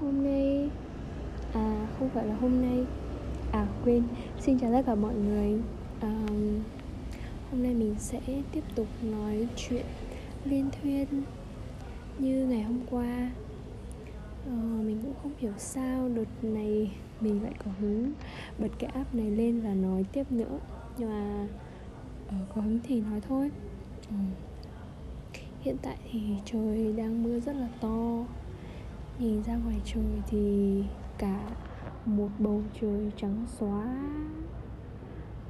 hôm nay à không phải là hôm nay. À quên. Xin chào tất cả mọi người. À, hôm nay mình sẽ tiếp tục nói chuyện liên thuyên như ngày hôm qua. À, mình cũng không hiểu sao đợt này mình lại có hứng bật cái app này lên và nói tiếp nữa. Nhưng mà ở có hứng thì nói thôi. Ừ. hiện tại thì trời đang mưa rất là to nhìn ra ngoài trời thì cả một bầu trời trắng xóa.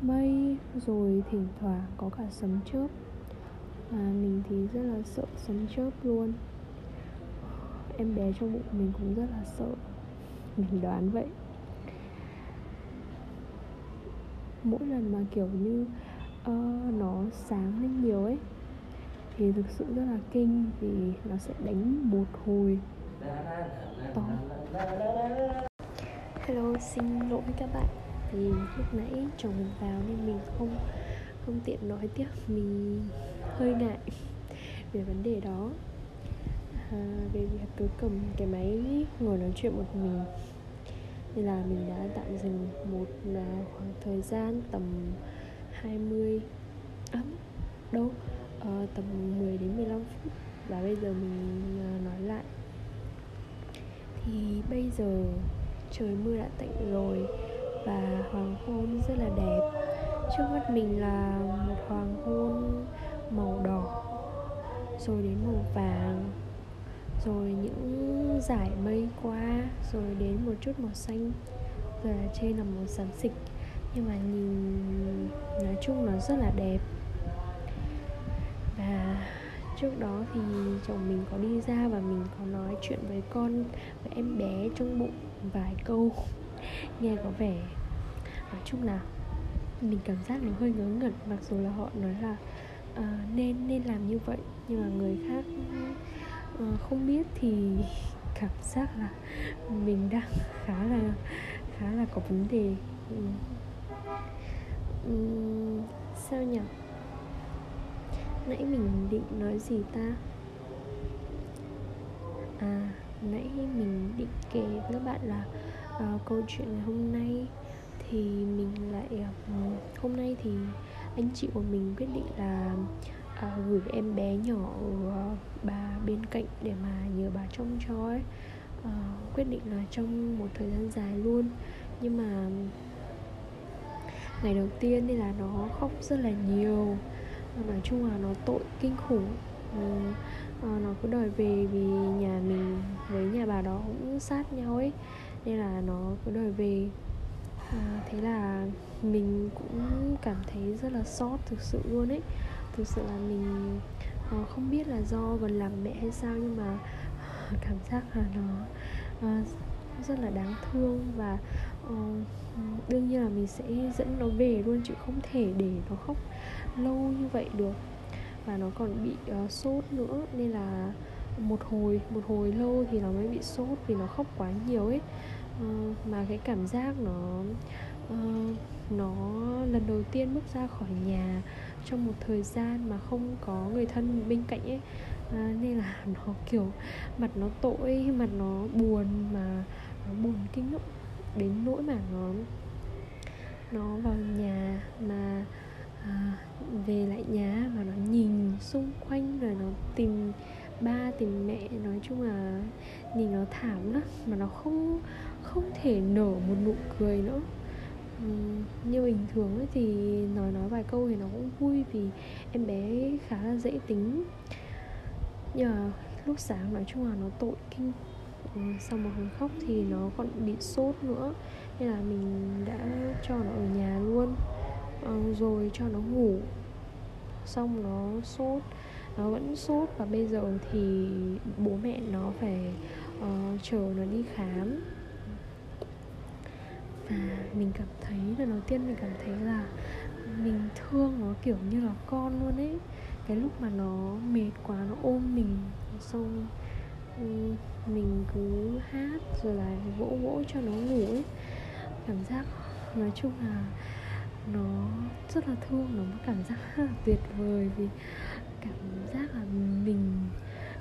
Mây rồi thỉnh thoảng có cả sấm chớp. Mà mình thì rất là sợ sấm chớp luôn. Em bé trong bụng mình cũng rất là sợ. Mình đoán vậy. Mỗi lần mà kiểu như uh, nó sáng lên nhiều ấy thì thực sự rất là kinh vì nó sẽ đánh một hồi hello xin lỗi các bạn vì lúc nãy chồng mình vào nên mình không không tiện nói tiếp mình hơi ngại về vấn đề đó. À, về việc cứ cầm cái máy ngồi nói chuyện một mình. Nên là mình đã tạm dừng một à, khoảng thời gian tầm 20 ấm à, đâu? À, tầm 10 đến 15 phút. Và bây giờ mình à, nói lại thì bây giờ trời mưa đã tạnh rồi và hoàng hôn rất là đẹp. Trước mắt mình là một hoàng hôn màu đỏ, rồi đến màu vàng, rồi những dải mây qua, rồi đến một chút màu xanh. Rồi là trên là màu xám xịt, nhưng mà nhìn nói chung nó rất là đẹp. Và trước đó thì chồng mình có đi ra và mình có nói chuyện với con với em bé trong bụng vài câu. Nghe có vẻ nói chung là mình cảm giác nó hơi ngớ ngẩn mặc dù là họ nói là uh, nên nên làm như vậy. Nhưng mà người khác uh, không biết thì cảm giác là mình đang khá là khá là có vấn đề. Um, sao nhỉ? Nãy mình định nói gì ta? À nãy mình định kể với các bạn là uh, câu chuyện ngày hôm nay. Thì mình lại uh, hôm nay thì anh chị của mình quyết định là uh, gửi em bé nhỏ ở uh, bà bên cạnh để mà nhờ bà trông cho ấy. Uh, quyết định là trong một thời gian dài luôn. Nhưng mà ngày đầu tiên thì là nó khóc rất là nhiều nói chung là nó tội kinh khủng. À, nó ờ, cứ đòi về vì nhà mình với nhà bà đó cũng sát nhau ấy. Nên là nó cứ đòi về. À, thế là mình cũng cảm thấy rất là xót thực sự luôn ấy. Thực sự là mình à, không biết là do còn làm mẹ hay sao nhưng mà cảm giác là nó à, rất là đáng thương và uh, đương nhiên là mình sẽ dẫn nó về luôn chứ không thể để nó khóc lâu như vậy được. Và nó còn bị uh, sốt nữa nên là một hồi một hồi lâu thì nó mới bị sốt vì nó khóc quá nhiều ấy. Uh, mà cái cảm giác nó uh, nó lần đầu tiên bước ra khỏi nhà trong một thời gian mà không có người thân bên cạnh ấy à, nên là nó kiểu mặt nó tội mặt nó buồn mà nó buồn kinh lắm đến nỗi mà nó nó vào nhà mà à, về lại nhà mà nó nhìn xung quanh rồi nó tìm ba tìm mẹ nói chung là nhìn nó thảm lắm mà nó không không thể nở một nụ cười nữa. Như bình thường ấy thì nói nói vài câu thì nó cũng vui vì em bé khá là dễ tính nhưng mà lúc sáng nói chung là nó tội kinh. Ừ, sau một hồi khóc thì nó còn bị sốt nữa. Nên là mình đã cho nó ở nhà luôn. Ừ, rồi cho nó ngủ. Xong nó sốt. Nó vẫn sốt và bây giờ thì bố mẹ nó phải uh, chờ nó đi khám. Và mình cảm thấy là đầu tiên mình cảm thấy là mình thương nó kiểu như là con luôn ấy cái lúc mà nó mệt quá nó ôm mình xong ừ, mình cứ hát rồi là vỗ vỗ cho nó ngủ ấy. Cảm giác nói chung là nó rất là thương nó một cảm giác rất là tuyệt vời vì cảm giác là mình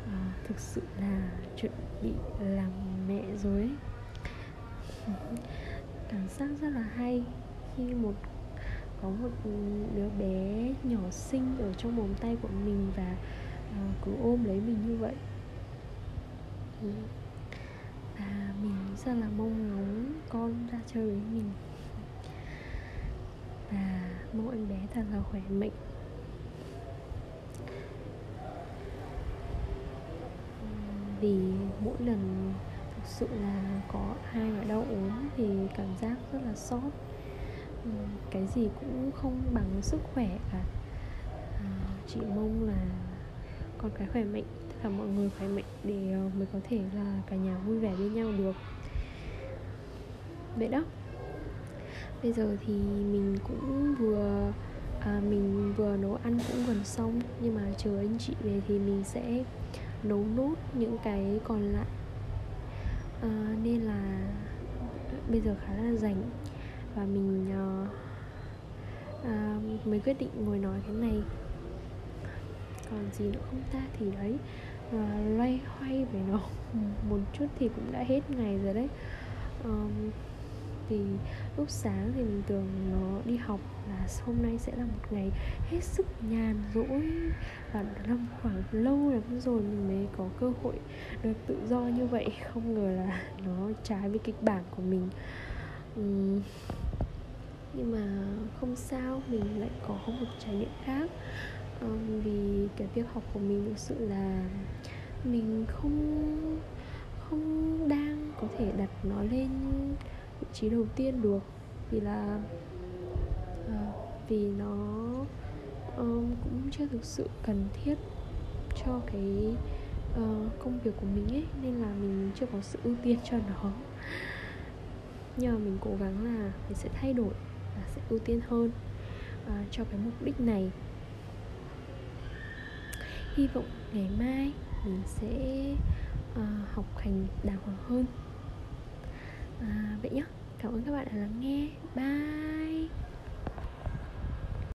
à, thực sự là chuẩn bị làm mẹ rồi ấy. Cảm giác rất là hay khi một có một đứa bé nhỏ xinh ở trong vòng tay của mình và uh, cứ ôm lấy mình như vậy. Ừ. Và mình rất là mong ngóng con ra chơi với mình. Và mong anh bé thật là khỏe mạnh. Vì mỗi lần thực sự là có ai ở đau ốm thì cảm giác rất là xót Ừ, cái gì cũng không bằng sức khỏe cả. À, chị mong là con cái khỏe mạnh tất cả mọi người khỏe mạnh để ờ, mới có thể là cả nhà vui vẻ với nhau được. Vậy đó. Bây giờ thì mình cũng vừa à, mình vừa nấu ăn cũng gần xong nhưng mà chờ anh chị về thì mình sẽ nấu nốt những cái còn lại. À, nên là bây giờ khá là rảnh và mình uh, uh, mới quyết định ngồi nói cái này. Còn gì nữa không ta? Thì đấy uh, loay hoay về nó một chút thì cũng đã hết ngày rồi đấy. Um, thì lúc sáng thì mình tưởng nó đi học là hôm nay sẽ là một ngày hết sức nhàn rỗi. Và năm khoảng lâu lắm rồi mình mới có cơ hội được tự do như vậy. Không ngờ là nó trái với kịch bản của mình uhm, nhưng mà không sao mình lại có một trải nghiệm khác. Um, vì cái việc học của mình thực sự là mình không không đang có thể đặt nó lên vị trí đầu tiên được. Vì là uh, vì nó um, cũng chưa thực sự cần thiết cho cái uh, công việc của mình ấy nên là mình chưa có sự ưu tiên cho nó nhờ mình cố gắng là mình sẽ thay đổi và sẽ ưu tiên hơn uh, cho cái mục đích này. Hy vọng ngày mai mình sẽ uh, học hành đàng hoàng hơn. À, vậy nhé cảm ơn các bạn đã lắng nghe. Bye!